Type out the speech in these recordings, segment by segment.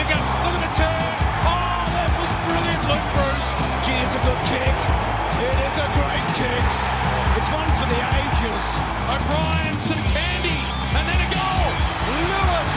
Nicker, look at the turn. Oh, that was brilliant, Luke Breust. Gee, it's a good kick. It is a great kick. It's one for the ages. O'Brien, some candy, and then a goal. Lewis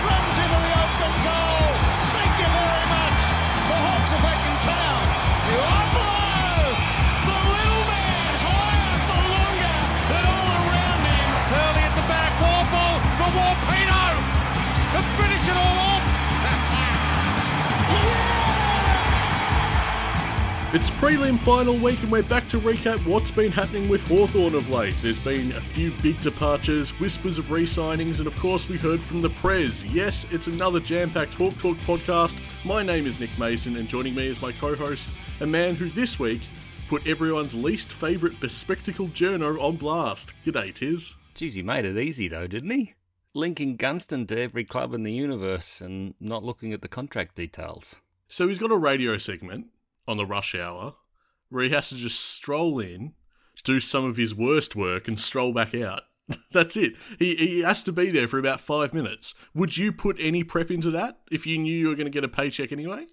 It's prelim final week and we're back to recap what's been happening with Hawthorn of late. There's been a few big departures, whispers of re-signings, and of course we heard from the Prez. Yes, it's another jam-packed Hawk Talk podcast. My name is Nick Mason and joining me is my co-host, a man who this week put everyone's least favourite bespectacled journo on blast. G'day, Tiz. Geez, he made it easy though, didn't he? Linking Gunston to every club in the universe and not looking at the contract details. So he's got a radio segment on the rush hour where he has to just stroll in, do some of his worst work, and stroll back out. That's it. He, he has to be there for about five minutes. Would you put any prep into that if you knew you were going to get a paycheck anyway?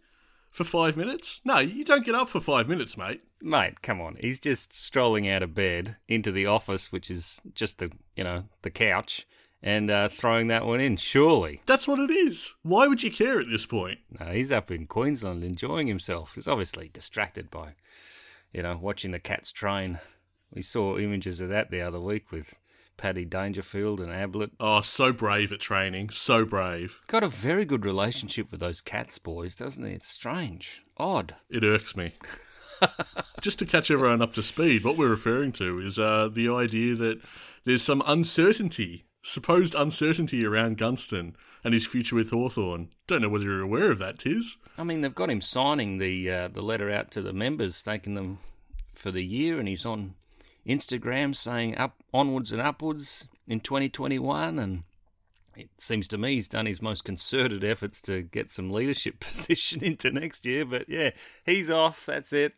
For five minutes? No, you don't get up for five minutes, mate. Mate, come on. He's just strolling out of bed into the office, which is just the, you know, the couch, and uh, throwing that one in, surely. That's what it is. Why would you care at this point? No, he's up in Queensland enjoying himself. He's obviously distracted by, you know, watching the Cats train. We saw images of that the other week with Paddy Dangerfield and Ablett. Oh, so brave at training. So brave. Got a very good relationship with those Cats boys, doesn't he? It's strange. Odd. It irks me. Just to catch everyone up to speed, what we're referring to is uh, the idea that there's some uncertainty, supposed uncertainty around Gunston and his future with Hawthorn. Don't know whether you're aware of that, Tiz. I mean, they've got him signing the uh, the letter out to the members, thanking them for the year, and he's on Instagram saying up onwards and upwards in 2021, and it seems to me he's done his most concerted efforts to get some leadership position into next year. But yeah, he's off. That's it.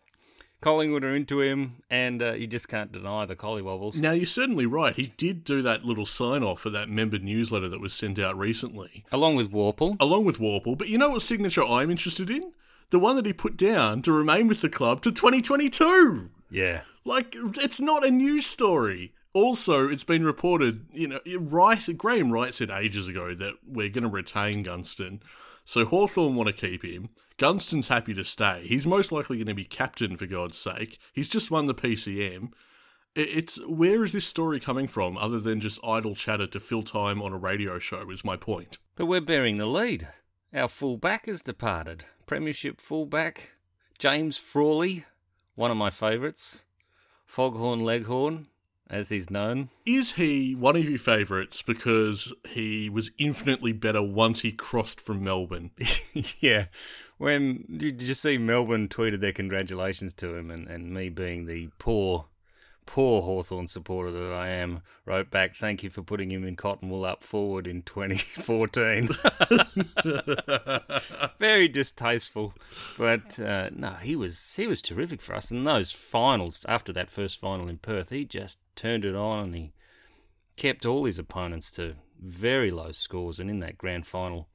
Collingwood are into him, and uh, you just can't deny the collywobbles. Now, you're certainly right. He did do that little sign off for that member newsletter that was sent out recently, Along with Worpel. along with Worpel. But you know what signature I'm interested in? The one that he put down to remain with the club to 2022. Yeah. Like, it's not a news story. Also, it's been reported, you know, Wright, Graham Wright said ages ago that we're going to retain Gunston. So Hawthorn want to keep him. Gunston's happy to stay. He's most likely going to be captain, for God's sake. He's just won the PCM. It's where is this story coming from, other than just idle chatter to fill time on a radio show? Is my point. But we're bearing the lead. Our fullback has departed. Premiership fullback, James Frawley, one of my favourites. Foghorn Leghorn, as he's known. Is he one of your favourites because he was infinitely better once he crossed from Melbourne? yeah. When did you see Melbourne tweeted their congratulations to him, and, and me being the poor, poor Hawthorn supporter that I am, wrote back, "Thank you for putting him in cotton wool up forward in 2014." Very distasteful, but uh, no, he was he was terrific for us. And those finals after that first final in Perth, he just turned it on and he kept all his opponents to very low scores. And in that grand final,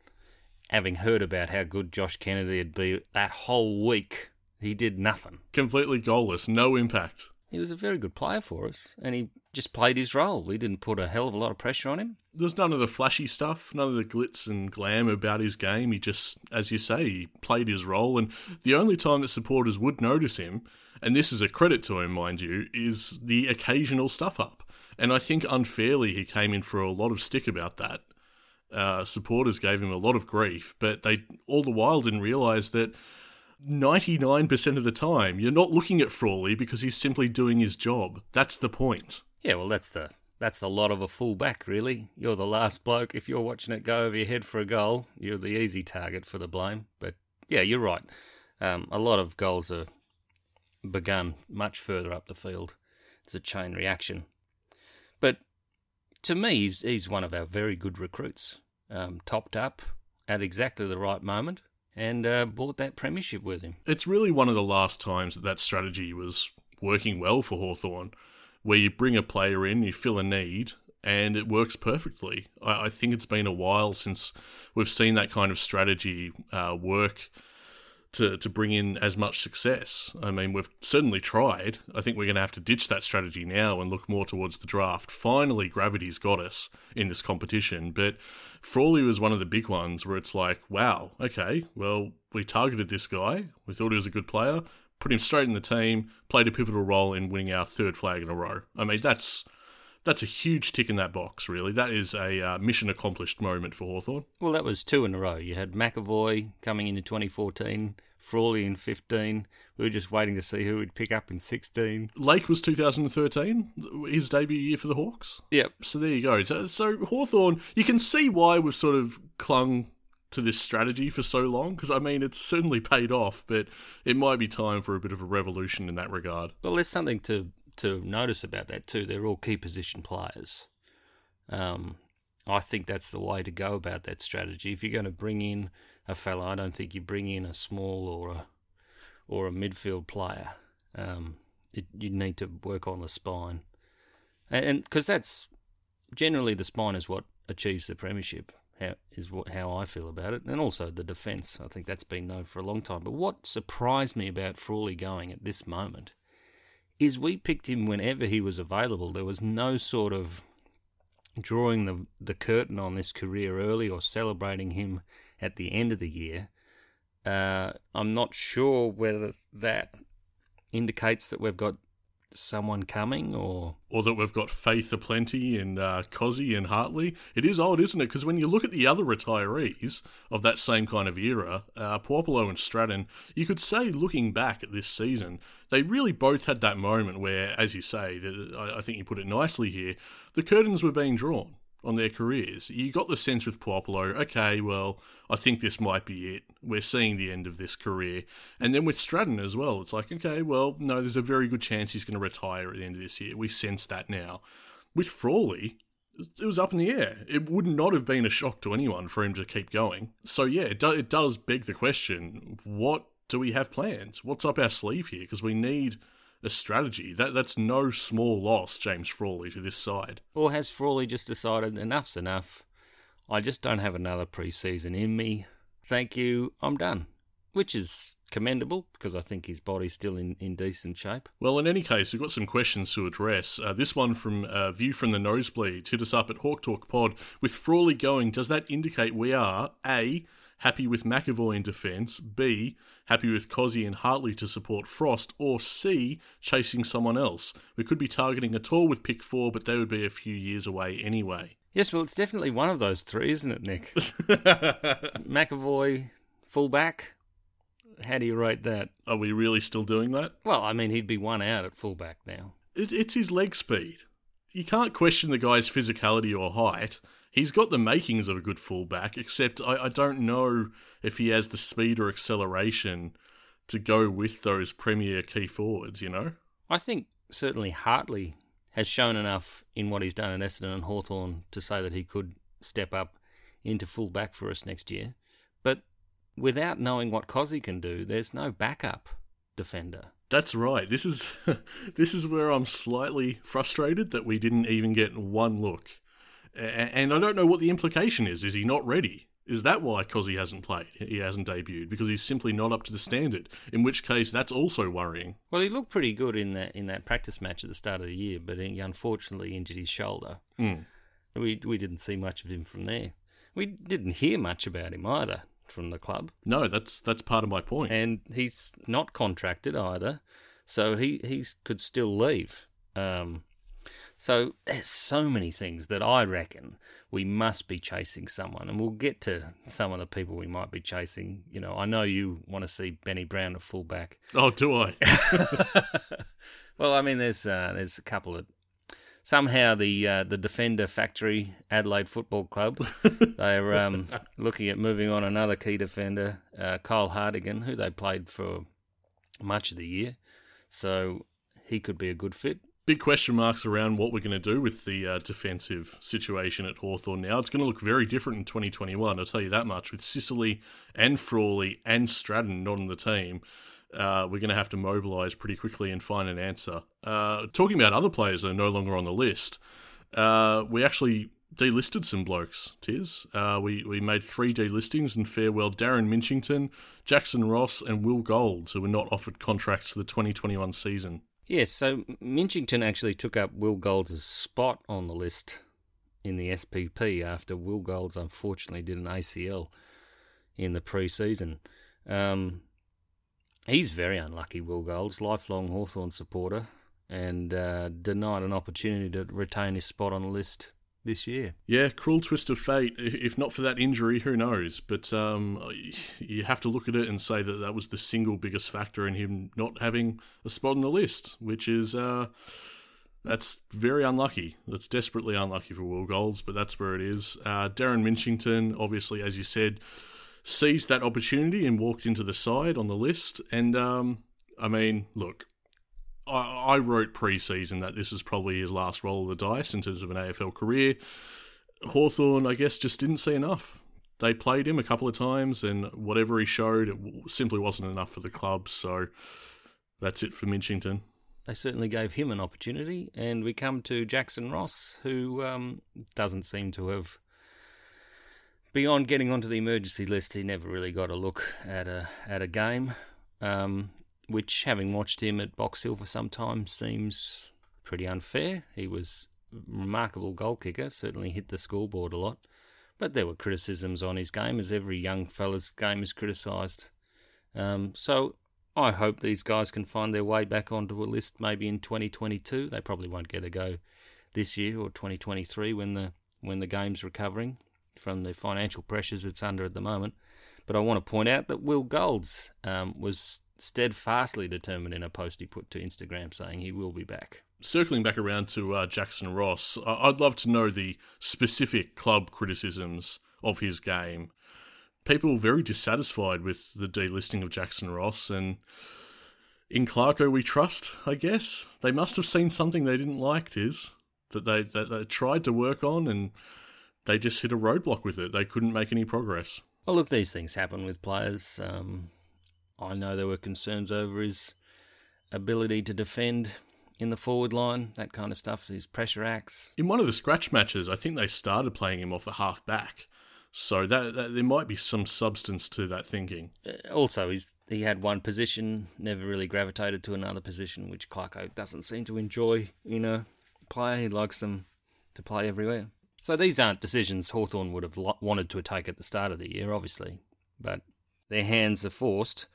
having heard about how good Josh Kennedy had been that whole week, he did nothing. Completely goalless, no impact. He was a very good player for us, and he just played his role. We didn't put a hell of a lot of pressure on him. There's none of the flashy stuff, none of the glitz and glam about his game. He just, as you say, he played his role. And the only time that supporters would notice him, and this is a credit to him, mind you, is the occasional stuff up. And I think unfairly he came in for a lot of stick about that. Uh, supporters gave him a lot of grief, but they all the while didn't realise that 99% of the time you're not looking at Frawley because he's simply doing his job. That's the point. Yeah, well, that's the that's a lot of a fullback, really. You're the last bloke. If you're watching it go over your head for a goal, you're the easy target for the blame. But yeah, you're right. Um, a lot of goals are begun much further up the field. It's a chain reaction. But to me, he's, he's one of our very good recruits. Um, topped up at exactly the right moment and uh, brought that premiership with him. It's really one of the last times that that strategy was working well for Hawthorn, where you bring a player in, you fill a need, and it works perfectly. I, I think it's been a while since we've seen that kind of strategy uh, work to, to bring in as much success. I mean, we've certainly tried. I think we're going to have to ditch that strategy now and look more towards the draft. Finally, gravity's got us in this competition, but Frawley was one of the big ones where it's like, wow, okay, well, we targeted this guy, we thought he was a good player, put him straight in the team, played a pivotal role in winning our third flag in a row. I mean, that's that's a huge tick in that box, really. That is a uh, mission accomplished moment for Hawthorn. Well, that was two in a row. You had McAvoy coming into 2014, Frawley in 15. We were just waiting to see who would pick up in 16. Lake was 2013, his debut year for the Hawks. Yep. So there you go. So, so Hawthorn, you can see why we've sort of clung to this strategy for so long because I mean it's certainly paid off, but it might be time for a bit of a revolution in that regard. Well, there's something to to notice about that too. They're all key position players. Um, I think that's the way to go about that strategy. If you're going to bring in a fella, I don't think you bring in a small or a or a midfield player. Um, it, you need to work on the spine, and because that's generally the spine is what achieves the premiership. How, is what, how I feel about it, and also the defence. I think that's been known for a long time. But what surprised me about Frawley going at this moment is we picked him whenever he was available. There was no sort of drawing the the curtain on this career early or celebrating him at the end of the year. Uh, I'm not sure whether that indicates that we've got someone coming or or that we've got faith aplenty in uh, Cozzy and Hartley. It is odd, isn't it? Because when you look at the other retirees of that same kind of era, uh, Puopolo and Stratton, you could say, looking back at this season, they really both had that moment where, as you say, I think you put it nicely here, the curtains were being drawn on their careers. You got the sense with Puopolo, okay, well, I think this might be it. We're seeing the end of this career. And then with Stratton as well, it's like, okay, well, no, there's a very good chance he's going to retire at the end of this year. We sense that now. With Frawley, it was up in the air. It would not have been a shock to anyone for him to keep going. So, yeah, it, do, it does beg the question what do we have plans? What's up our sleeve here? Because we need a strategy. That that's no small loss, James Frawley, to this side. Or has Frawley just decided enough's enough? I just don't have another preseason in me. Thank you, I'm done. Which is commendable because I think his body's still in, in decent shape. Well, in any case, we've got some questions to address. Uh, this one from uh, View from the Nosebleed hit us up at Hawk Talk Pod. With Frawley going, does that indicate we are A, happy with McAvoy in defence, B, happy with Cozzy and Hartley to support Frost, or C, chasing someone else? We could be targeting a tour with pick four, but they would be a few years away anyway. Yes, well, it's definitely one of those three, isn't it, Nick? McAvoy, fullback. How do you rate that? Are we really still doing that? Well, I mean, he'd be one out at fullback now. It, it's his leg speed. You can't question the guy's physicality or height. He's got the makings of a good fullback, except I, I don't know if he has the speed or acceleration to go with those premier key forwards, you know? I think certainly Hartley has shown enough in what he's done in Essendon and Hawthorn to say that he could step up into fullback for us next year. But without knowing what Cozzy can do, there's no backup defender. That's right. This is this is where I'm slightly frustrated that we didn't even get one look. And I don't know what the implication is. Is he not ready? Is that why Cozzy hasn't played? He hasn't debuted because he's simply not up to the standard. In which case, that's also worrying. Well, he looked pretty good in that in that practice match at the start of the year, but he unfortunately injured his shoulder. Mm. We we didn't see much of him from there. We didn't hear much about him either from the club. No, that's that's part of my point. And he's not contracted either, so he he could still leave. Um, so there's so many things that I reckon we must be chasing someone, and we'll get to some of the people we might be chasing. You know, I know you want to see Benny Brown at fullback. Oh, do I? well, I mean, there's uh, there's a couple of somehow the uh, the Defender Factory Adelaide Football Club they're um, looking at moving on another key defender, uh, Kyle Hartigan, who they played for much of the year, so he could be a good fit big question marks around what we're going to do with the uh, defensive situation at Hawthorn now. It's going to look very different in 2021, I'll tell you that much. With Sicily and Frawley and Stratton not on the team, uh, we're going to have to mobilise pretty quickly and find an answer. Uh, talking about other players that are no longer on the list, uh, we actually delisted some blokes, Tiz. Uh, we, we made three delistings and farewell Darren Minchington, Jackson Ross, and Will Golds, who were not offered contracts for the 2021 season. Yes, so Minchington actually took up Will Golds' spot on the list in the SPP after Will Golds unfortunately did an ACL in the pre-season. Um, he's very unlucky, Will Golds, lifelong Hawthorn supporter, and uh, denied an opportunity to retain his spot on the list this year. Yeah, cruel twist of fate. If not for that injury, who knows? But um, you have to look at it and say that that was the single biggest factor in him not having a spot on the list, which is uh, that's very unlucky. That's desperately unlucky for Will Golds, but that's where it is. Uh, Darren Minchington, obviously, as you said, seized that opportunity and walked into the side on the list. And um, I mean, look, I, wrote pre-season that this is probably his last roll of the dice in terms of an AFL career. Hawthorn, I guess, just didn't see enough. They played him a couple of times, and whatever he showed, it simply wasn't enough for the club. So that's it for Minchington. They certainly gave him an opportunity, and we come to Jackson Ross, who um, doesn't seem to have. Beyond getting onto the emergency list, he never really got a look at a at a game. Um, which, having watched him at Box Hill for some time, seems pretty unfair. He was remarkable goal kicker, certainly hit the scoreboard a lot, but there were criticisms on his game, as every young fella's game is criticised. Um, so I hope these guys can find their way back onto a list maybe in 2022. They probably won't get a go this year or 2023 when the when the game's recovering from the financial pressures it's under at the moment. But I want to point out that Will Golds um, was steadfastly determined in a post he put to Instagram saying he will be back. Circling back around to uh, Jackson Ross, I'd love to know the specific club criticisms of his game. People were very dissatisfied with the delisting of Jackson Ross, and in Clarko we trust, I guess. They must have seen something they didn't like, Tiz, that they, that they tried to work on, and they just hit a roadblock with it. They couldn't make any progress. Well, look, these things happen with players. Um, I know there were concerns over his ability to defend in the forward line, that kind of stuff, his pressure acts. In one of the scratch matches, I think they started playing him off the half back. So that, that, there might be some substance to that thinking. Uh, also, he's, he had one position, never really gravitated to another position, which Clarko doesn't seem to enjoy. You know, player he likes them to play everywhere. So these aren't decisions Hawthorn would have wanted to take at the start of the year, obviously, but their hands are forced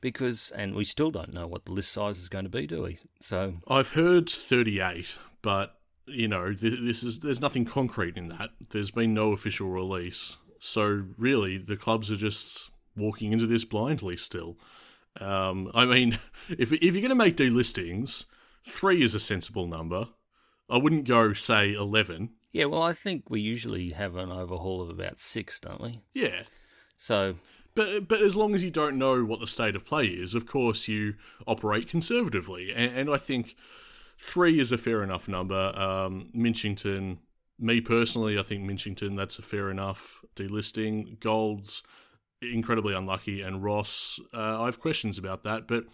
because, and we still don't know what the list size is going to be, do we? So I've heard 38, but you know, this is there's nothing concrete in that. There's been no official release, so really the clubs are just walking into this blindly still. Um, I mean, if if you're going to make delistings, three is a sensible number. I wouldn't go say eleven. Yeah, well, I think we usually have an overhaul of about six, don't we? Yeah. So but but as long as you don't know what the state of play is, of course you operate conservatively, and, and I think three is a fair enough number. Um, Minchington, me personally, I think Minchington that's a fair enough delisting. Golds incredibly unlucky, and Ross, uh, I have questions about that, but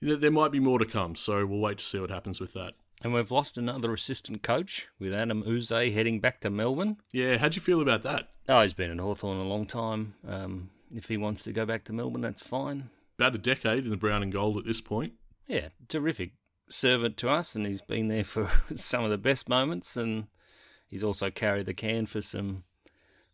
there might be more to come. So we'll wait to see what happens with that. And we've lost another assistant coach with Adem Yze heading back to Melbourne. Yeah, how'd you feel about that? Oh, he's been in Hawthorn a long time. Um, if he wants to go back to Melbourne, that's fine. About a decade in the brown and gold at this point. Yeah, terrific servant to us, and he's been there for some of the best moments, and he's also carried the can for some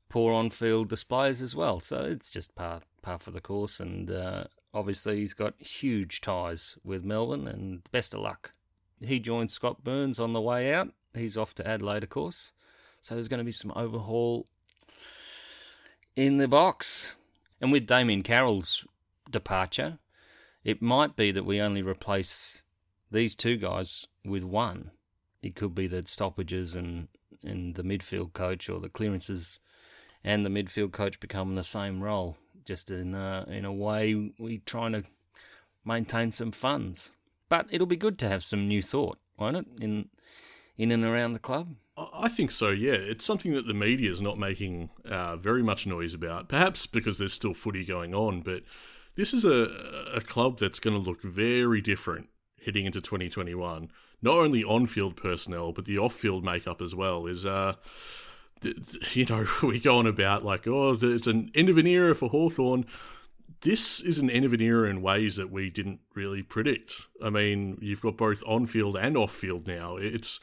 poor on-field displays as well. So it's just part part for the course, and uh, obviously he's got huge ties with Melbourne, and best of luck. He joined Scott Burns on the way out. He's off to Adelaide, of course. So there's going to be some overhaul in the box. And with Damian Carroll's departure, it might be that we only replace these two guys with one. It could be that stoppages and, and the midfield coach or the clearances and the midfield coach become the same role. Just in a, in a way, we're trying to maintain some funds. But it'll be good to have some new thought, won't it? In in and around the club. I think so, yeah. It's something that the media is not making uh, very much noise about, perhaps because there's still footy going on, but this is a, a club that's going to look very different heading into 2021. not only on-field personnel but the off-field makeup as well is uh you know we go on about like oh it's an end of an era for Hawthorn this is an end of an era in ways that we didn't really predict. I mean, you've got both on field and off field now. It's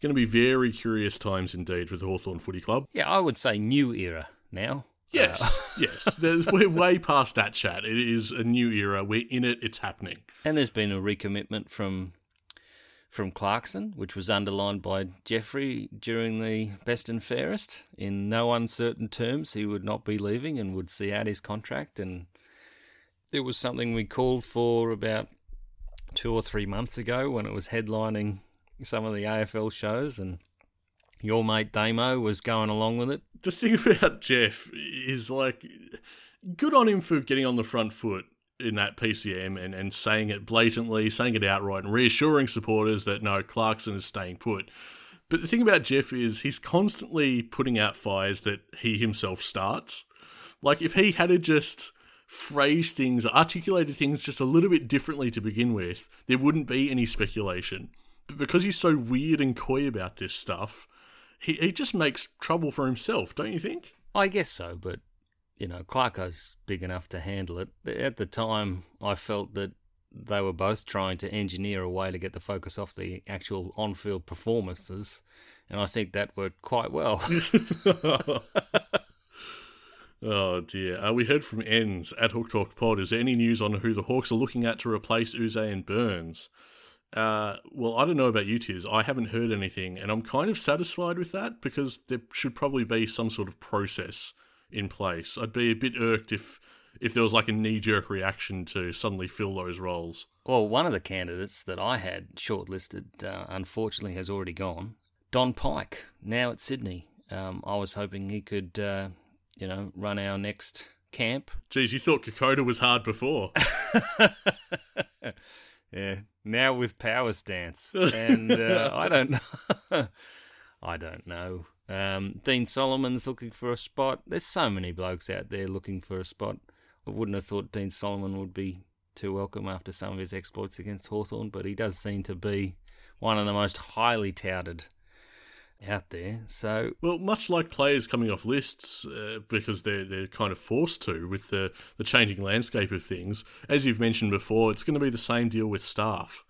going to be very curious times indeed for the Hawthorn Footy Club. Yeah, I would say new era now. Yes, uh, yes. There's, we're way past that chat. It is a new era. We're in it. It's happening. And there's been a recommitment from from Clarkson, which was underlined by Jeffrey during the best and fairest. In no uncertain terms, he would not be leaving and would see out his contract. And it was something we called for about two or three months ago when it was headlining some of the AFL shows, and your mate Damo was going along with it. The thing about Jeff is like, good on him for getting on the front foot in that PCM and, and saying it blatantly, saying it outright, and reassuring supporters that no, Clarkson is staying put. But the thing about Jeff is he's constantly putting out fires that he himself starts. Like if he had to just phrased things, articulated things just a little bit differently to begin with, there wouldn't be any speculation. Because he's so weird and coy about this stuff, he, he just makes trouble for himself, don't you think? I guess so, but you know, Clarko's big enough to handle it. At the time, I felt that they were both trying to engineer a way to get the focus off the actual on field performances, and I think that worked quite well. oh dear. Uh, we heard from Ends at Hawk Talk Pod. Is there any news on who the Hawks are looking at to replace Yze and Burns? Uh, well, I don't know about you, Tiz. I haven't heard anything, and I'm kind of satisfied with that because there should probably be some sort of process in place. I'd be a bit irked if if there was like a knee jerk reaction to suddenly fill those roles. Well, one of the candidates that I had shortlisted, uh, unfortunately, has already gone. Don Pyke, now at Sydney. Um, I was hoping he could, uh, you know, run our next camp. Geez, you thought Kokoda was hard before. yeah, now with power stance, and uh, I don't know. I don't know. Um, Dean Solomon's looking for a spot. There's so many blokes out there looking for a spot. I wouldn't have thought Dean Solomon would be too welcome after some of his exploits against Hawthorn, but he does seem to be one of the most highly touted out there. So, well, much like players coming off lists uh, because they're they're kind of forced to with the the changing landscape of things. As you've mentioned before, it's going to be the same deal with staff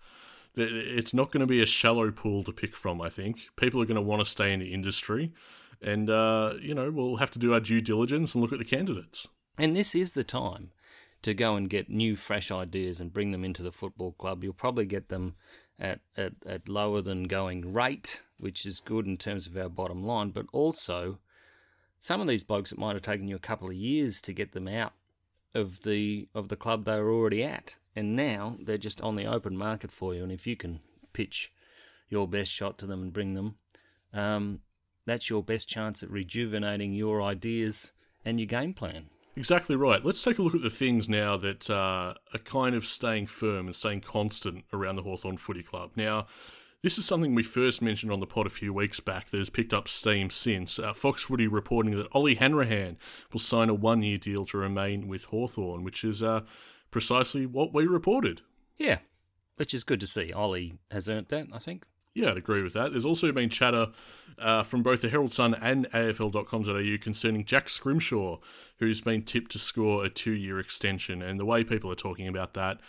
it's not going to be a shallow pool to pick from. I think people are going to want to stay in the industry, and uh, you know we'll have to do our due diligence and look at the candidates. And this is the time to go and get new, fresh ideas and bring them into the football club. You'll probably get them at, at, at lower than going rate, which is good in terms of our bottom line, but also some of these blokes, it might have taken you a couple of years to get them out of the of the club they were already at and now they're just on the open market for you. And if you can pitch your best shot to them and bring them, um, that's your best chance at rejuvenating your ideas and your game plan. Exactly right. Let's take a look at the things now that uh, are kind of staying firm and staying constant around the Hawthorn Footy Club. Now, this is something we first mentioned on the pod a few weeks back that has picked up steam since. Uh, Fox Footy reporting that Ollie Hanrahan will sign a one year deal to remain with Hawthorn, which is uh, precisely what we reported. Yeah, which is good to see. Ollie has earned that, I think. Yeah, I'd agree with that. There's also been chatter uh, from both the Herald Sun and AFL.com.au concerning Jack Scrimshaw, who's been tipped to score a two year extension. And the way people are talking about that,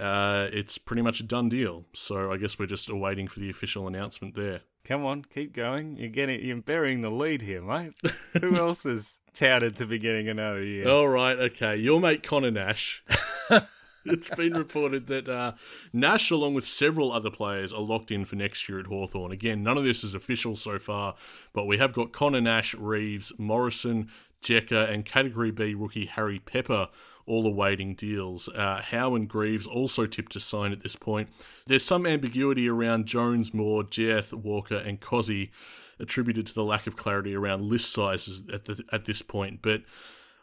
uh, it's pretty much a done deal. So I guess we're just awaiting for the official announcement there. Come on, keep going. You're getting, you're burying the lead here, mate. Who else is touted to be getting another year? All right, okay. Your mate Connor Nash. it's been reported that uh, Nash, along with several other players, are locked in for next year at Hawthorn. Again, none of this is official so far, but we have got Connor Nash, Reeves, Morrison, Jeka, and Category B rookie Harry Pepper all awaiting deals. Uh, Howe and Greaves also tipped to sign at this point. There's some ambiguity around Jones, Moore, Jiath, Walker, and Cozzy, attributed to the lack of clarity around list sizes at the, at this point. But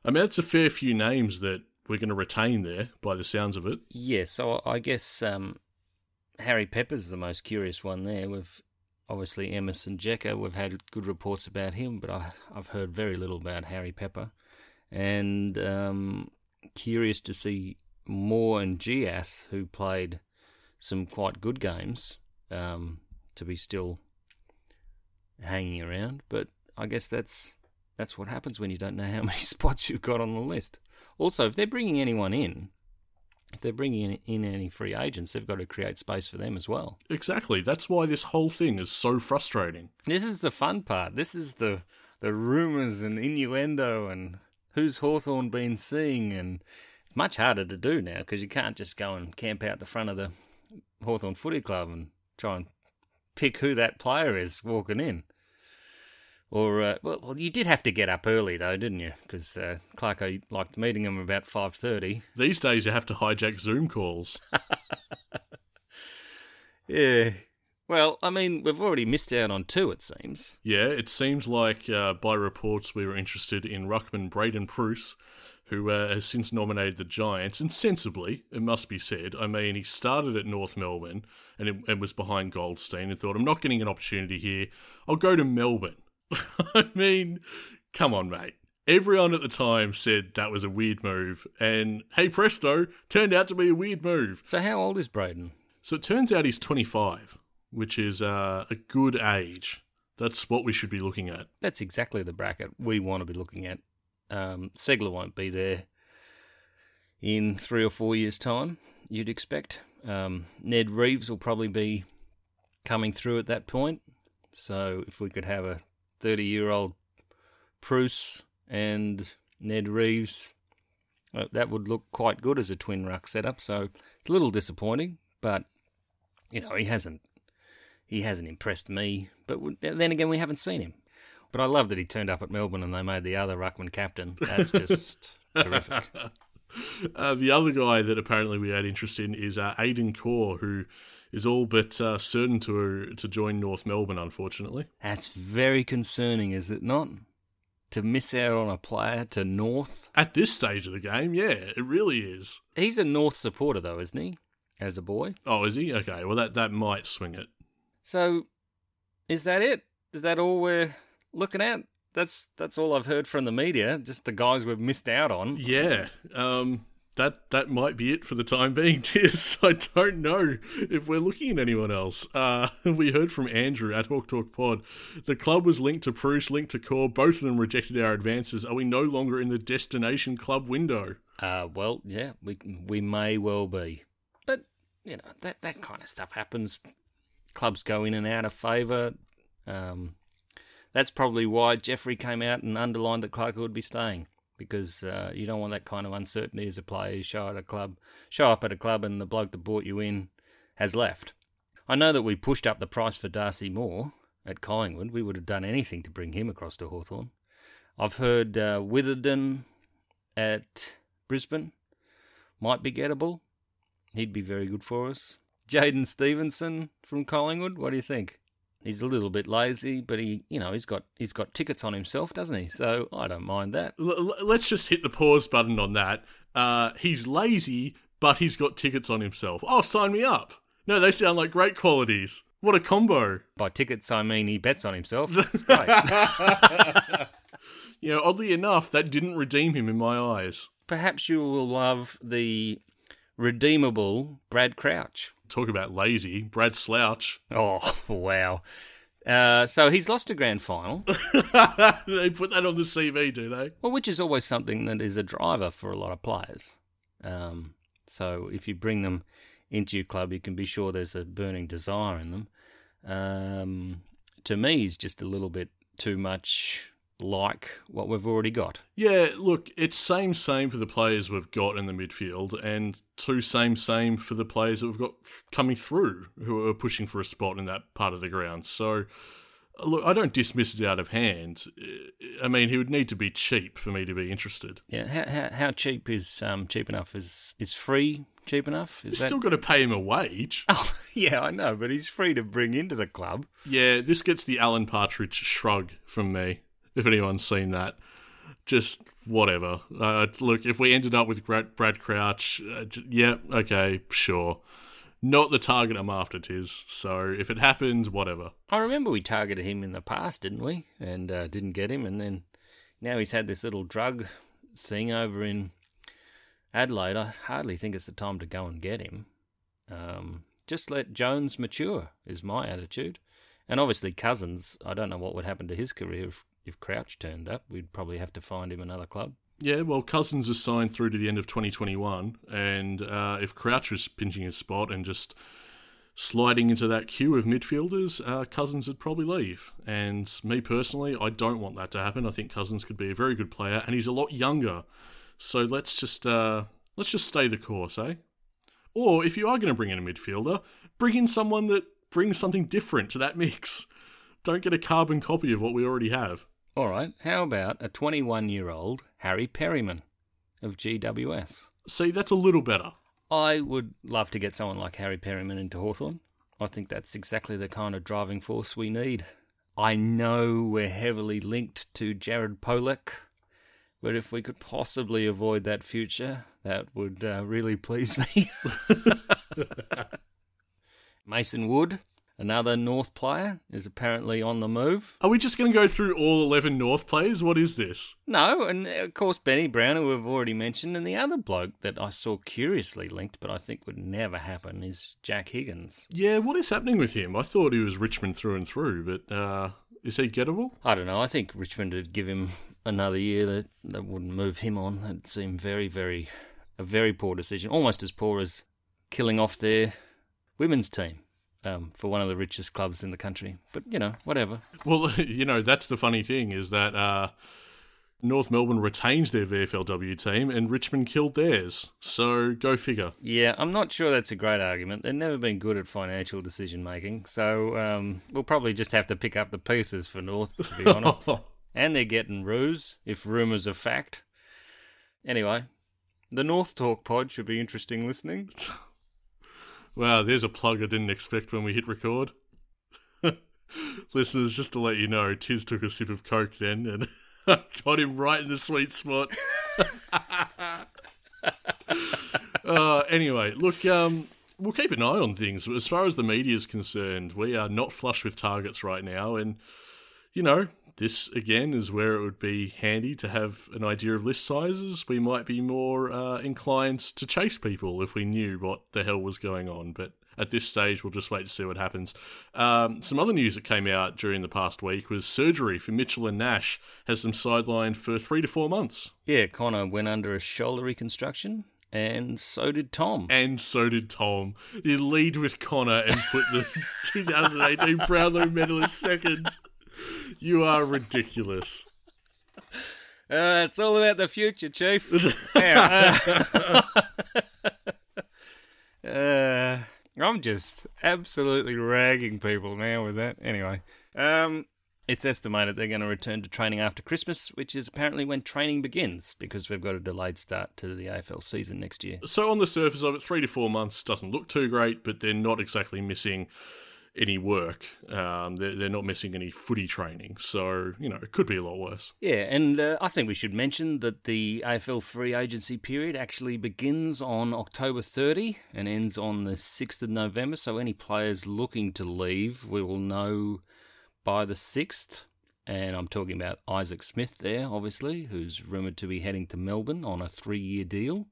I mean, it's a fair few names that we're going to retain there by the sounds of it. Yeah, so I guess um, Harry Pepper's the most curious one there. We've obviously Emerson Jeka. We've had good reports about him, but I, have heard very little about Harry Pepper. And um, curious to see Moore and Jiath, who played some quite good games, um, to be still hanging around. But I guess that's that's what happens when you don't know how many spots you've got on the list. Also, if they're bringing anyone in, if they're bringing in, any free agents, they've got to create space for them as well. Exactly. That's why this whole thing is so frustrating. This is the fun part. This is the the rumours and innuendo and who's Hawthorn been seeing and it's much harder to do now because you can't just go and camp out the front of the Hawthorn Footy Club and try and pick who that player is walking in. Or uh, well, well, you did have to get up early though, didn't you? Because uh, Clarko liked meeting him about five thirty. These days, you have to hijack Zoom calls. Yeah. Well, I mean, we've already missed out on two, it seems. yeah, it seems like uh, by reports we were interested in Ruckman Braydon Preuss, who uh, has since nominated the Giants, and sensibly, it must be said. I mean, he started at North Melbourne and, it, and was behind Goldstein and thought, I'm not getting an opportunity here. I'll go to Melbourne. I mean, come on, mate. Everyone at the time said that was a weird move, and hey presto, turned out to be a weird move. So, how old is Braden? So it turns out he's 25, which is uh, a good age. That's what we should be looking at. That's exactly the bracket we want to be looking at. Um, Ceglar won't be there in three or four years' time, you'd expect. Um, Ned Reeves will probably be coming through at that point. So if we could have a 30 year old Preuss and Ned Reeves, uh, that would look quite good as a twin ruck setup. So it's a little disappointing, but you know he hasn't he hasn't impressed me. But then again, we haven't seen him. But I love that he turned up at Melbourne and they made the other ruckman captain. That's just terrific. Uh, the other guy that apparently we had interest in is uh, Aidan Corr, who is all but uh, certain to to join North Melbourne, unfortunately. That's very concerning, is it not? To miss out on a player to North. At this stage of the game, yeah, it really is. He's a North supporter, though, isn't he? As a boy. Oh, is he? Okay, well, that, that might swing it. So, is that it? Is that all we're looking at? That's that's all I've heard from the media. Just the guys we've missed out on. Yeah, um, that that might be it for the time being, Tiz. I don't know if we're looking at anyone else. Uh, we heard from Andrew at Hawk Talk Pod. The club was linked to Preuss, linked to Corr. Both of them rejected our advances. Are we no longer in the destination club window? Uh, well, yeah, we we may well be, but you know that that kind of stuff happens. Clubs go in and out of favour. Um, that's probably why Jeffrey came out and underlined that Clark would be staying because uh, you don't want that kind of uncertainty as a player. You show at a club, show up at a club, and the bloke that brought you in has left. I know that we pushed up the price for Darcy Moore at Collingwood. We would have done anything to bring him across to Hawthorn. I've heard uh, Witherden at Brisbane might be gettable. He'd be very good for us. Jaidyn Stephenson from Collingwood. What do you think? He's a little bit lazy, but he, you know, he's got he's got tickets on himself, doesn't he? So I don't mind that. L- let's just hit the pause button on that. Uh, he's lazy, but he's got tickets on himself. Oh, sign me up. No, they sound like great qualities. What a combo. By tickets, I mean he bets on himself. That's great. You know, oddly enough, that didn't redeem him in my eyes. Perhaps you will love the redeemable Brad Crouch. Talk about lazy. Brad Slouch. Oh wow! Uh, so he's lost a grand final. they put that on the CV, do they? Well, which is always something that is a driver for a lot of players. Um, so if you bring them into your club, you can be sure there's a burning desire in them. Um, to me, he's just a little bit too much like what we've already got. Yeah, look, it's same same for the players we've got in the midfield, and two same same for the players that we've got coming through who are pushing for a spot in that part of the ground. So, look, I don't dismiss it out of hand. I mean, he would need to be cheap for me to be interested. Yeah, how, how, how cheap is um, cheap enough? Is is free cheap enough? Is You've still got to pay him a wage. Oh, yeah, I know, but he's free to bring into the club. Yeah, this gets the Alan Partridge shrug from me. If anyone's seen that, just whatever. Uh, look, if we ended up with Brad, Crouch, uh, yeah, okay, sure. Not the target I'm after, Tiz. So if it happens, whatever. I remember we targeted him in the past, didn't we? And uh, didn't get him, and then now he's had this little drug thing over in Adelaide. I hardly think it's the time to go and get him. Um, just let Jones mature, is my attitude. And obviously, Cousins, I don't know what would happen to his career if, if Crouch turned up. We'd probably have to find him another club. Yeah, well, Cousins is signed through to the end of 2021, and uh, if Crouch was pinching his spot and just sliding into that queue of midfielders, uh, Cousins would probably leave. And me personally, I don't want that to happen. I think Cousins could be a very good player, and he's a lot younger. So let's just uh, let's just stay the course, eh? Or if you are going to bring in a midfielder, bring in someone that brings something different to that mix. Don't get a carbon copy of what we already have. All right, how about a 21 year old Harry Perryman of GWS? See, that's a little better. I would love to get someone like Harry Perryman into Hawthorn. I think that's exactly the kind of driving force we need. I know we're heavily linked to Jared Polec, but if we could possibly avoid that future, that would uh, really please me. Mason Wood, another North player, is apparently on the move. Are we just going to go through all 11 North players? What is this? No, and of course Benny Brown, who we've already mentioned, and the other bloke that I saw curiously linked, but I think would never happen, is Jack Higgins. Yeah, what is happening with him? I thought he was Richmond through and through, but uh, is he gettable? I don't know. I think Richmond would give him another year that, that wouldn't move him on. It seemed very, very, a very poor decision. Almost as poor as killing off their women's team um, for one of the richest clubs in the country. But, you know, whatever. Well, you know, that's the funny thing is that uh, North Melbourne retains their VFLW team and Richmond killed theirs. So go figure. Yeah, I'm not sure that's a great argument. They've never been good at financial decision making. So um, we'll probably just have to pick up the pieces for North, to be honest. and they're getting ruse, if rumours are fact. Anyway, the North Talk pod should be interesting listening. Wow, there's a plug I didn't expect when we hit record. Listeners, just to let you know, Tiz took a sip of Coke then and got him right in the sweet spot. uh, anyway, look, um, we'll keep an eye on things. As far as the media is concerned, we are not flush with targets right now. And, you know, this again is where it would be handy to have an idea of list sizes. We might be more uh, inclined to chase people if we knew what the hell was going on. But at this stage, we'll just wait to see what happens. Um, some other news that came out during the past week was surgery for Mitchell and Nash has them sidelined for three to four months. Yeah, Connor went under a shoulder reconstruction. And so did Tom. And so did Tom. You lead with Connor and put the 2018 Brownlow medalist second. You are ridiculous. Uh, it's all about the future, Chief. yeah, uh, uh, I'm just absolutely ragging people now with that. Anyway, um, it's estimated they're going to return to training after Christmas, which is apparently when training begins, because we've got a delayed start to the AFL season next year. So, on the surface of it, three to four months doesn't look too great, but they're not exactly missing any work. Um, they're, they're not missing any footy training. So, you know, it could be a lot worse. Yeah, and uh, I think we should mention that the AFL free agency period actually begins on October 30 and ends on the 6th of November. So, any players looking to leave, we will know by the 6th. And I'm talking about Isaac Smith there, obviously, who's rumoured to be heading to Melbourne on a three year deal,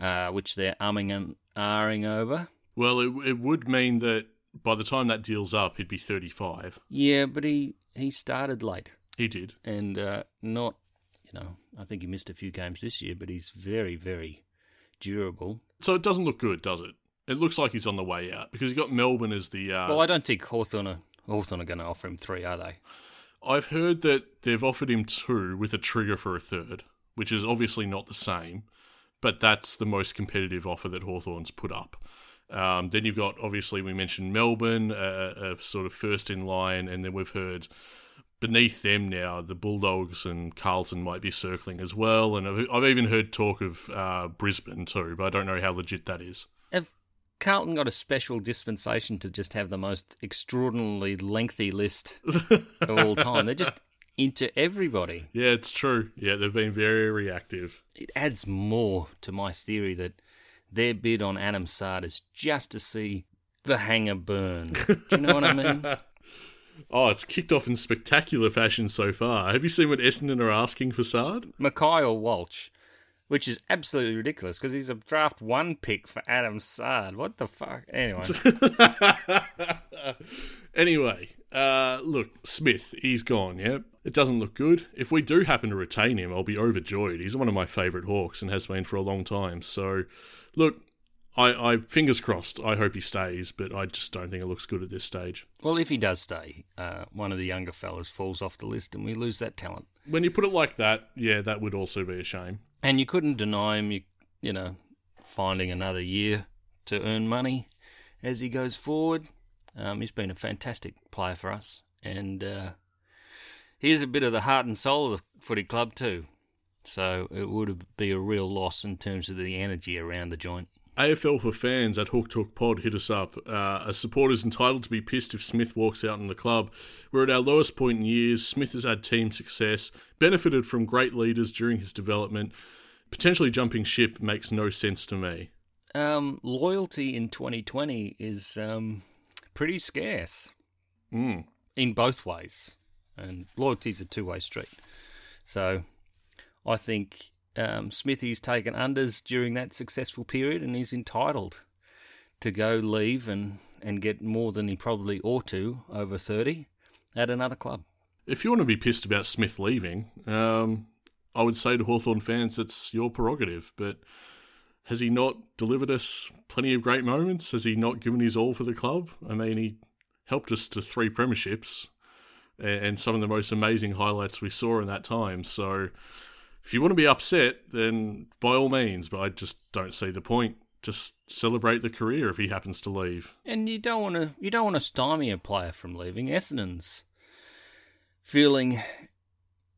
uh, which they're umming and ahhing over. Well, it, it would mean that by the time that deal's up, he'd be 35. Yeah, but he, he started late. He did. And uh, not, you know, I think he missed a few games this year, but he's very, very durable. So it doesn't look good, does it? It looks like he's on the way out because he got Melbourne as the. Uh, Well, I don't think Hawthorn are, Hawthorn are going to offer him three, are they? I've heard that they've offered him two with a trigger for a third, which is obviously not the same, but that's the most competitive offer that Hawthorn's put up. Um, then you've got, obviously, we mentioned Melbourne, uh, a sort of first in line, and then we've heard beneath them now the Bulldogs and Carlton might be circling as well. And I've, I've even heard talk of uh, Brisbane too, but I don't know how legit that is. Have Carlton got a special dispensation to just have the most extraordinarily lengthy list of all time? They're just into everybody. Yeah, it's true. Yeah, they've been very reactive. It adds more to my theory that their bid on Adam Saad is just to see the hanger burn. Do you know what I mean? Oh, it's kicked off in spectacular fashion so far. Have you seen what Essendon are asking for Saad? McKay or Walsh? which is absolutely ridiculous because he's a draft one pick for Adam Saad. What the fuck? Anyway, anyway, uh, look, Smith, he's gone, yeah? It doesn't look good. If we do happen to retain him, I'll be overjoyed. He's one of my favourite Hawks and has been for a long time. So, look, I, I fingers crossed. I hope he stays, but I just don't think it looks good at this stage. well, if he does stay, uh, one of the younger fellas falls off the list and we lose that talent. When you put it like that, yeah, that would also be a shame. And you couldn't deny him, you, you know, finding another year to earn money as he goes forward. Um, he's been a fantastic player for us, and uh, he's a bit of the heart and soul of the footy club too. So it would be a real loss in terms of the energy around the joint. AFL for fans at Hawk Talk Pod hit us up. Uh, a supporter's entitled to be pissed if Smith walks out in the club. We're at our lowest point in years. Smith has had team success, benefited from great leaders during his development. Potentially jumping ship makes no sense to me. Um, loyalty in 2020 is um, pretty scarce Mm. in both ways, and loyalty's a two-way street. So, I think um, Smithy's taken unders during that successful period, and he's entitled to go leave and and get more than he probably ought to over 30 at another club. If you want to be pissed about Smith leaving, um, I would say to Hawthorn fans, it's your prerogative. But has he not delivered us plenty of great moments? Has he not given his all for the club? I mean, he helped us to three premierships and some of the most amazing highlights we saw in that time. So if you want to be upset, then by all means, but I just don't see the point. Just celebrate the career if he happens to leave. And you don't want to you don't want to stymie a player from leaving. Essendon's feeling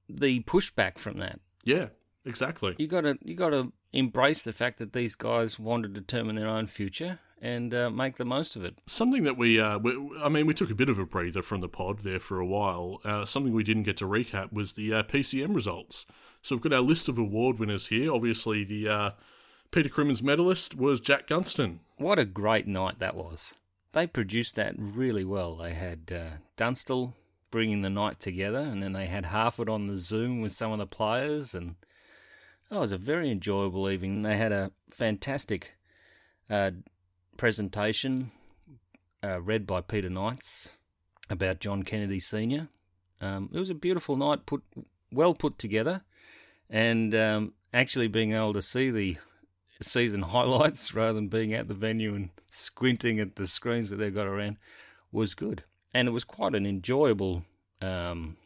the pushback from that. Yeah, exactly. You got to you got to embrace the fact that these guys want to determine their own future and uh, make the most of it. Something that we, uh, we, I mean, we took a bit of a breather from the pod there for a while. Uh, something we didn't get to recap was the uh, PCM results. So we've got our list of award winners here. Obviously, the uh, Peter Crimmins medalist was Jack Gunston. What a great night that was. They produced that really well. They had uh, Dunstall bringing the night together, and then they had Harford on the Zoom with some of the players, and oh, it was a very enjoyable evening. They had a fantastic uh, presentation uh, read by Peter Knights about John Kennedy Senior. Um, it was a beautiful night, put well put together, and um, actually being able to see the season highlights rather than being at the venue and squinting at the screens that they've got around was good. And it was quite an enjoyable um,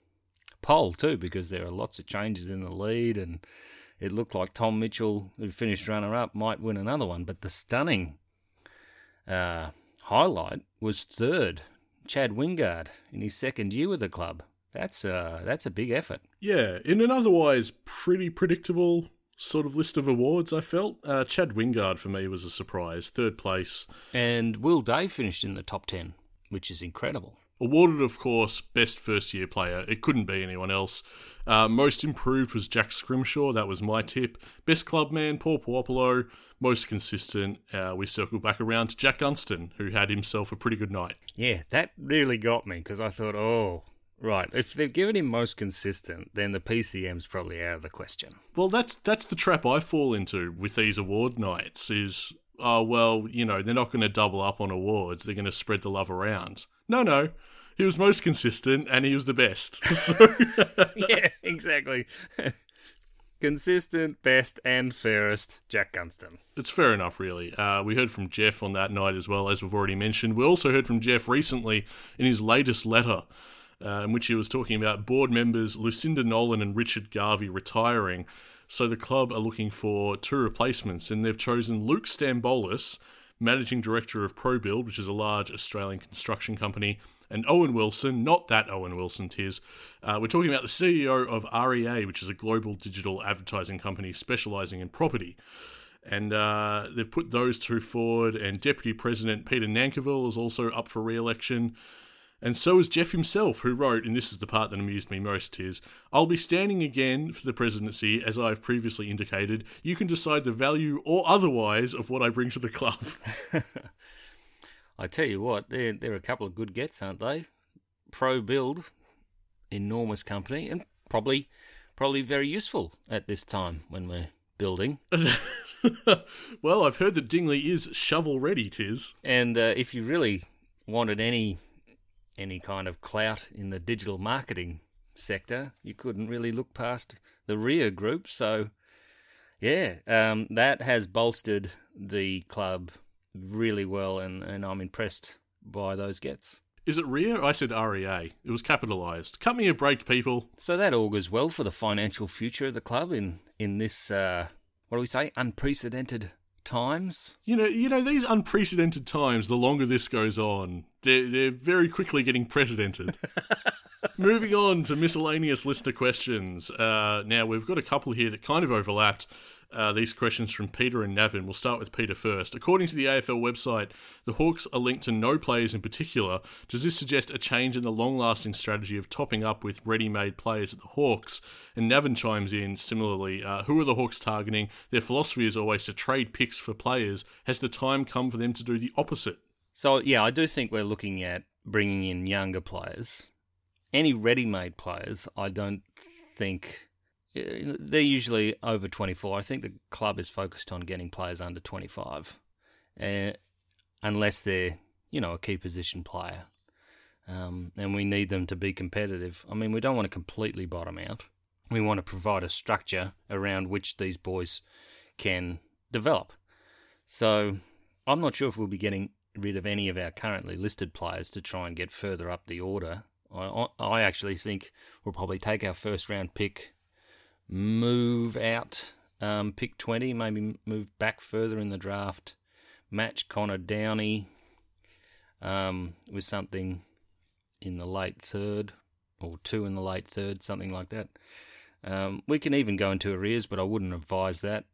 poll too, because there are lots of changes in the lead, and it looked like Tom Mitchell, who finished runner-up, might win another one. But the stunning uh, highlight was third, Chad Wingard, in his second year with the club. That's uh, that's a big effort. Yeah, in an otherwise pretty predictable sort of list of awards, I felt uh, Chad Wingard for me was a surprise. Third place, And Will Day finished in the top ten, which is incredible. Awarded, of course, best first year player. It couldn't be anyone else. Uh, most improved was Jack Scrimshaw. That was my tip. Best clubman, Paul Puopolo. Most consistent, uh, we circled back around to Jack Gunston, who had himself a pretty good night. Yeah, that really got me because I thought, oh, right, if they've given him most consistent, then the PCM's probably out of the question. Well, that's that's the trap I fall into with these award nights. Is oh well, you know, they're not going to double up on awards. They're going to spread the love around. No, no, he was most consistent and he was the best. So. yeah, exactly. Consistent, best, and fairest, Jack Gunston. It's fair enough, really. Uh, we heard from Jeff on that night as well, as we've already mentioned. We also heard from Jeff recently in his latest letter, uh, in which he was talking about board members Lucinda Nolan and Richard Garvey retiring. So the club are looking for two replacements, and they've chosen Luke Stambolis, managing director of ProBuild, which is a large Australian construction company, and Owen Wilson, not that Owen Wilson, Tiz. Uh, we're talking about the CEO of REA, which is a global digital advertising company specializing in property. And uh, they've put those two forward, and Deputy President Peter Nankervis is also up for re election. And so is Jeff himself, who wrote, and this is the part that amused me most, is I'll be standing again for the presidency, as I've previously indicated. You can decide the value or otherwise of what I bring to the club. I tell you what, they're, they're a couple of good gets, aren't they? Pro Build, enormous company, and probably probably very useful at this time when we're building. well, I've heard that Dingley is shovel ready, Tiz. And uh, if you really wanted any any kind of clout in the digital marketing sector, you couldn't really look past the Ria group. So, yeah, um, that has bolstered the club really well, and, and I'm impressed by those gets. Is it RIA? I said REA. It was capitalised. Cut me a break, people. So that augurs well for the financial future of the club in in this uh, what do we say unprecedented times. You know, you know these unprecedented times. The longer this goes on, they're they're very quickly getting precedented. Moving on to miscellaneous listener questions. Uh, now we've got a couple here that kind of overlapped. Uh, these questions from Peter and Navin. We'll start with Peter first. According to the AFL website, the Hawks are linked to no players in particular. Does this suggest a change in the long lasting strategy of topping up with ready made players at the Hawks? And Navin chimes in similarly uh, Who are the Hawks targeting? Their philosophy is always to trade picks for players. Has the time come for them to do the opposite? So, yeah, I do think we're looking at bringing in younger players. Any ready made players, I don't think they're usually over 24. I think the club is focused on getting players under 25, uh, unless they're, you know, a key position player. Um, and we need them to be competitive. I mean, we don't want to completely bottom out. We want to provide a structure around which these boys can develop. So I'm not sure if we'll be getting rid of any of our currently listed players to try and get further up the order. I, I actually think we'll probably take our first round pick move out um, pick 20, maybe move back further in the draft, match Connor Downie um, with something in the late third or two in the late third, something like that. Um, we can even go into arrears, but I wouldn't advise that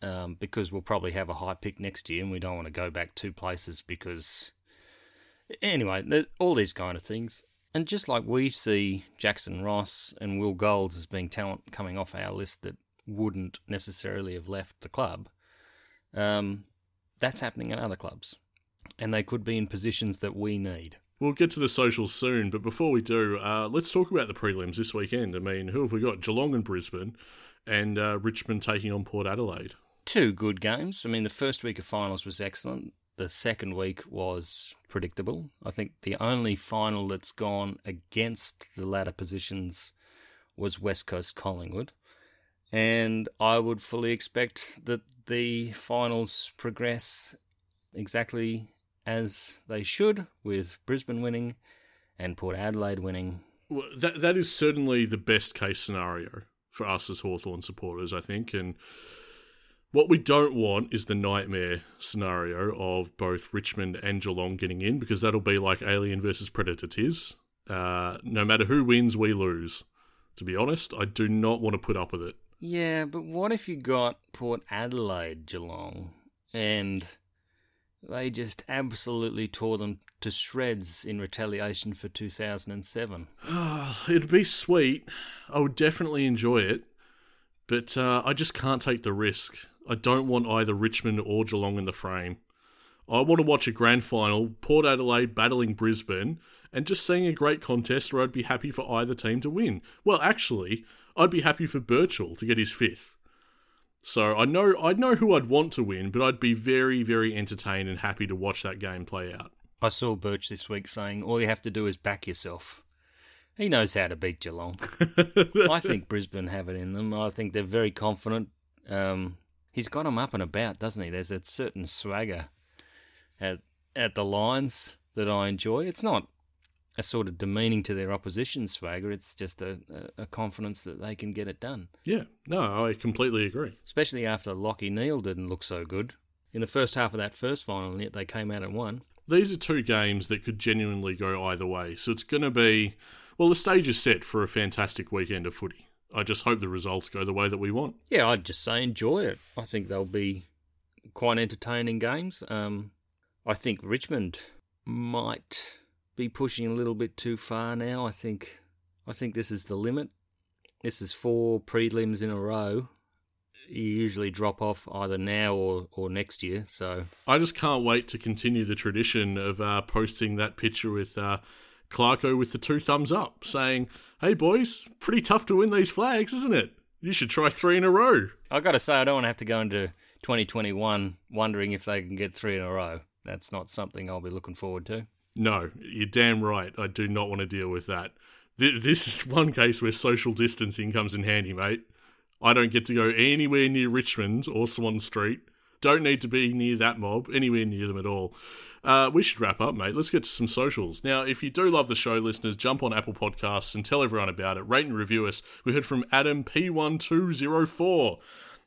um, because we'll probably have a high pick next year and we don't want to go back two places because. Anyway, all these kind of things. And just like we see Jackson Ross and Will Golds as being talent coming off our list that wouldn't necessarily have left the club, um, that's happening at other clubs. And they could be in positions that we need. We'll get to the socials soon, but before we do, uh, let's talk about the prelims this weekend. I mean, who have we got? Geelong and Brisbane, and uh, Richmond taking on Port Adelaide. Two good games. I mean, the first week of finals was excellent. The second week was predictable. I think the only final that's gone against the latter positions was West Coast Collingwood. And I would fully expect that the finals progress exactly as they should, with Brisbane winning and Port Adelaide winning. Well, that that is certainly the best case scenario for us as Hawthorn supporters, I think. And what we don't want is the nightmare scenario of both Richmond and Geelong getting in, because that'll be like Alien versus Predator Tiz. Uh, no matter who wins, we lose. To be honest, I do not want to put up with it. Yeah, but what if you got Port Adelaide Geelong and they just absolutely tore them to shreds in retaliation for 2007? It'd be sweet. I would definitely enjoy it, but uh, I just can't take the risk. I don't want either Richmond or Geelong in the frame. I want to watch a grand final, Port Adelaide battling Brisbane, and just seeing a great contest where I'd be happy for either team to win. Well, actually, I'd be happy for Birchall to get his fifth. So I know I know who I'd want to win, but I'd be very, very entertained and happy to watch that game play out. I saw Birch this week saying all you have to do is back yourself. He knows how to beat Geelong. I think Brisbane have it in them. I think they're very confident. Um, he's got them up and about, doesn't he? There's a certain swagger at at the lines that I enjoy. It's not a sort of demeaning to their opposition swagger. It's just a, a, confidence that they can get it done. Yeah, no, I completely agree. Especially after Lachie Neale didn't look so good in the first half of that first final, and yet they came out and won. These are two games that could genuinely go either way. So it's going to be, well, the stage is set for a fantastic weekend of footy. I just hope the results go the way that we want. Yeah, I'd just say enjoy it. I think they'll be quite entertaining games. Um, I think Richmond might be pushing a little bit too far now. I think I think this is the limit. This is four prelims in a row. You usually drop off either now or, or next year. So I just can't wait to continue the tradition of uh, posting that picture with uh, Clarko with the two thumbs up, saying, "Hey boys, pretty tough to win these flags, isn't it?" You should try three in a row. I got to say, I don't want to have to go into 2021 wondering if they can get three in a row. That's not something I'll be looking forward to. No, you're damn right. I do not want to deal with that. This is one case where social distancing comes in handy, mate. I don't get to go anywhere near Richmond or Swan Street. Don't need to be near that mob, anywhere near them at all. Uh, we should wrap up, mate. Let's get to some socials. Now, if you do love the show, listeners, jump on Apple Podcasts and tell everyone about it. Rate and review us. We heard from Adam P1204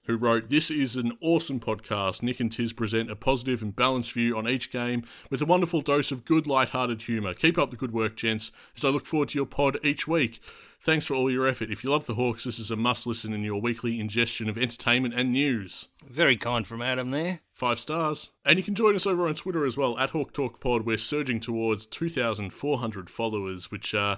who wrote, This is an awesome podcast. Nick and Tiz present a positive and balanced view on each game with a wonderful dose of good, light-hearted humour. Keep up the good work, gents, as I look forward to your pod each week. Thanks for all your effort. If you love the Hawks, this is a must listen in your weekly ingestion of entertainment and news. Very kind from Adam there. Five stars. And you can join us over on Twitter as well, at Hawk Talk Pod. We're surging towards 2,400 followers, which, uh,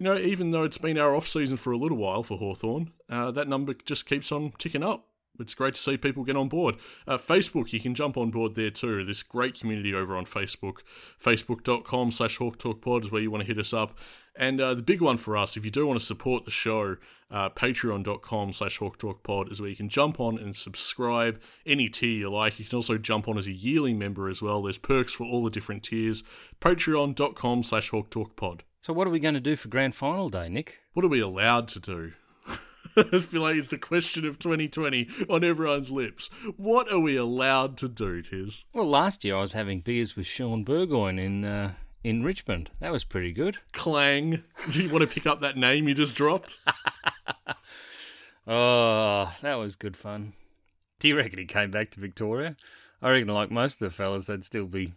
you know, even though it's been our off season for a little while for Hawthorn, uh, that number just keeps on ticking up. It's great to see people get on board. Uh, Facebook, you can jump on board there too. This great community over on Facebook. Facebook.com slash Hawk Talk Pod is where you want to hit us up. And uh, the big one for us, if you do want to support the show, uh, patreon.com slash Hawk Talk Pod is where you can jump on and subscribe any tier you like. You can also jump on as a yearly member as well. There's perks for all the different tiers. Patreon.com slash Hawk Talk Pod. So, what are we going to do for grand final day, Nick? What are we allowed to do? I feel like it's the question of 2020 on everyone's lips. What are we allowed to do, Tiz? Well, last year I was having beers with Shaun Burgoyne in uh, in Richmond. That was pretty good. Clang. Do you want to pick up that name you just dropped? Oh, that was good fun. Do you reckon he came back to Victoria? I reckon, like most of the fellas, they'd still be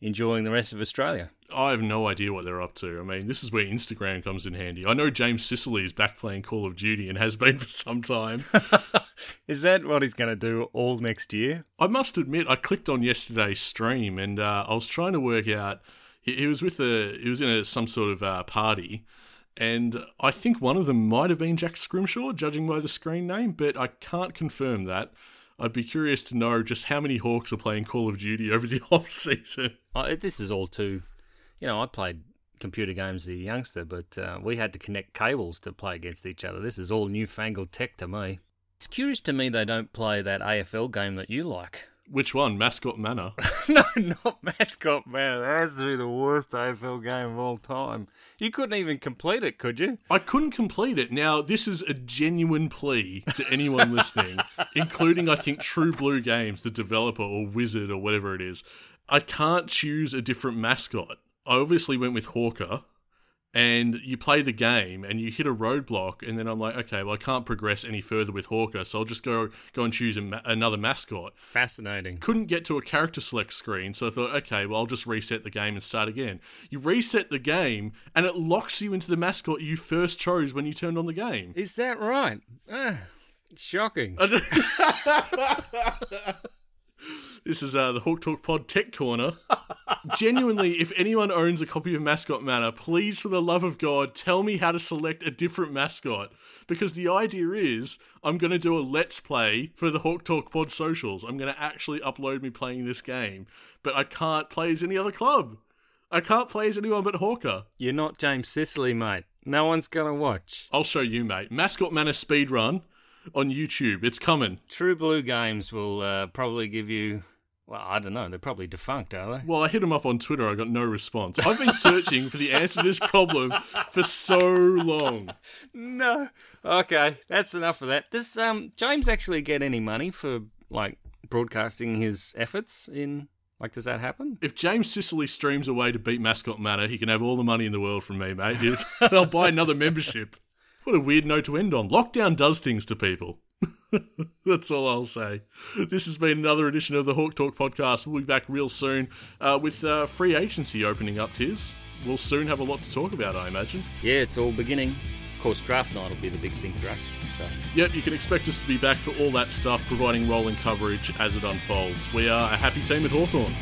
enjoying the rest of Australia. I have no idea what they're up to. I mean, this is where Instagram comes in handy. I know James Sicily is back playing Call of Duty and has been for some time. Is that what he's going to do all next year? I must admit, I clicked on yesterday's stream and uh, I was trying to work out. He, he was with a, he was in a, some sort of uh, party, and I think one of them might have been Jack Scrimshaw, judging by the screen name, but I can't confirm that. I'd be curious to know just how many Hawks are playing Call of Duty over the off season. Oh, this is all too. You know, I played computer games as a youngster, but uh, we had to connect cables to play against each other. This is all newfangled tech to me. It's curious to me they don't play that AFL game that you like. Which one? Mascot Manor. no, not Mascot Man. That has to be the worst AFL game of all time. You couldn't even complete it, could you? I couldn't complete it. Now, this is a genuine plea to anyone listening, including, I think, True Blue Games, the developer or wizard or whatever it is. I can't choose a different mascot. I obviously went with Hawker, and you play the game and you hit a roadblock, and then I'm like, okay, well, I can't progress any further with Hawker, so I'll just go go and choose a ma- another mascot. Fascinating. Couldn't get to a character select screen, so I thought, okay, well, I'll just reset the game and start again. You reset the game, and it locks you into the mascot you first chose when you turned on the game. Is that right? Ah, shocking. This is uh, the Hawk Talk Pod Tech Corner. Genuinely, if anyone owns a copy of Mascot Manor, please, for the love of God, tell me how to select a different mascot. Because the idea is, I'm going to do a Let's Play for the Hawk Talk Pod socials. I'm going to actually upload me playing this game, but I can't play as any other club. I can't play as anyone but Hawker. You're not James Sicily, mate. No one's going to watch. I'll show you, mate. Mascot Manor Speedrun on YouTube. It's coming. True Blue Games will uh, probably give you. Well, I don't know. They're probably defunct, are they? Well, I hit him up on Twitter. I got no response. I've been searching for the answer to this problem for so long. No. Okay, that's enough of that. Does um James actually get any money for like broadcasting his efforts in? Like, does that happen? If James Sicily streams a way to beat Mascot Manor, he can have all the money in the world from me, mate. I'll buy another membership. What a weird note to end on. Lockdown does things to people. That's all I'll say. This has been another edition of the Hawk Talk podcast. We'll be back real soon uh, with uh, free agency opening up, Tiz. We'll soon have a lot to talk about, I imagine. Yeah, it's all beginning. Of course, draft night will be the big thing for us. So Yep, you can expect us to be back for all that stuff, providing rolling coverage as it unfolds. We are a happy team at Hawthorn.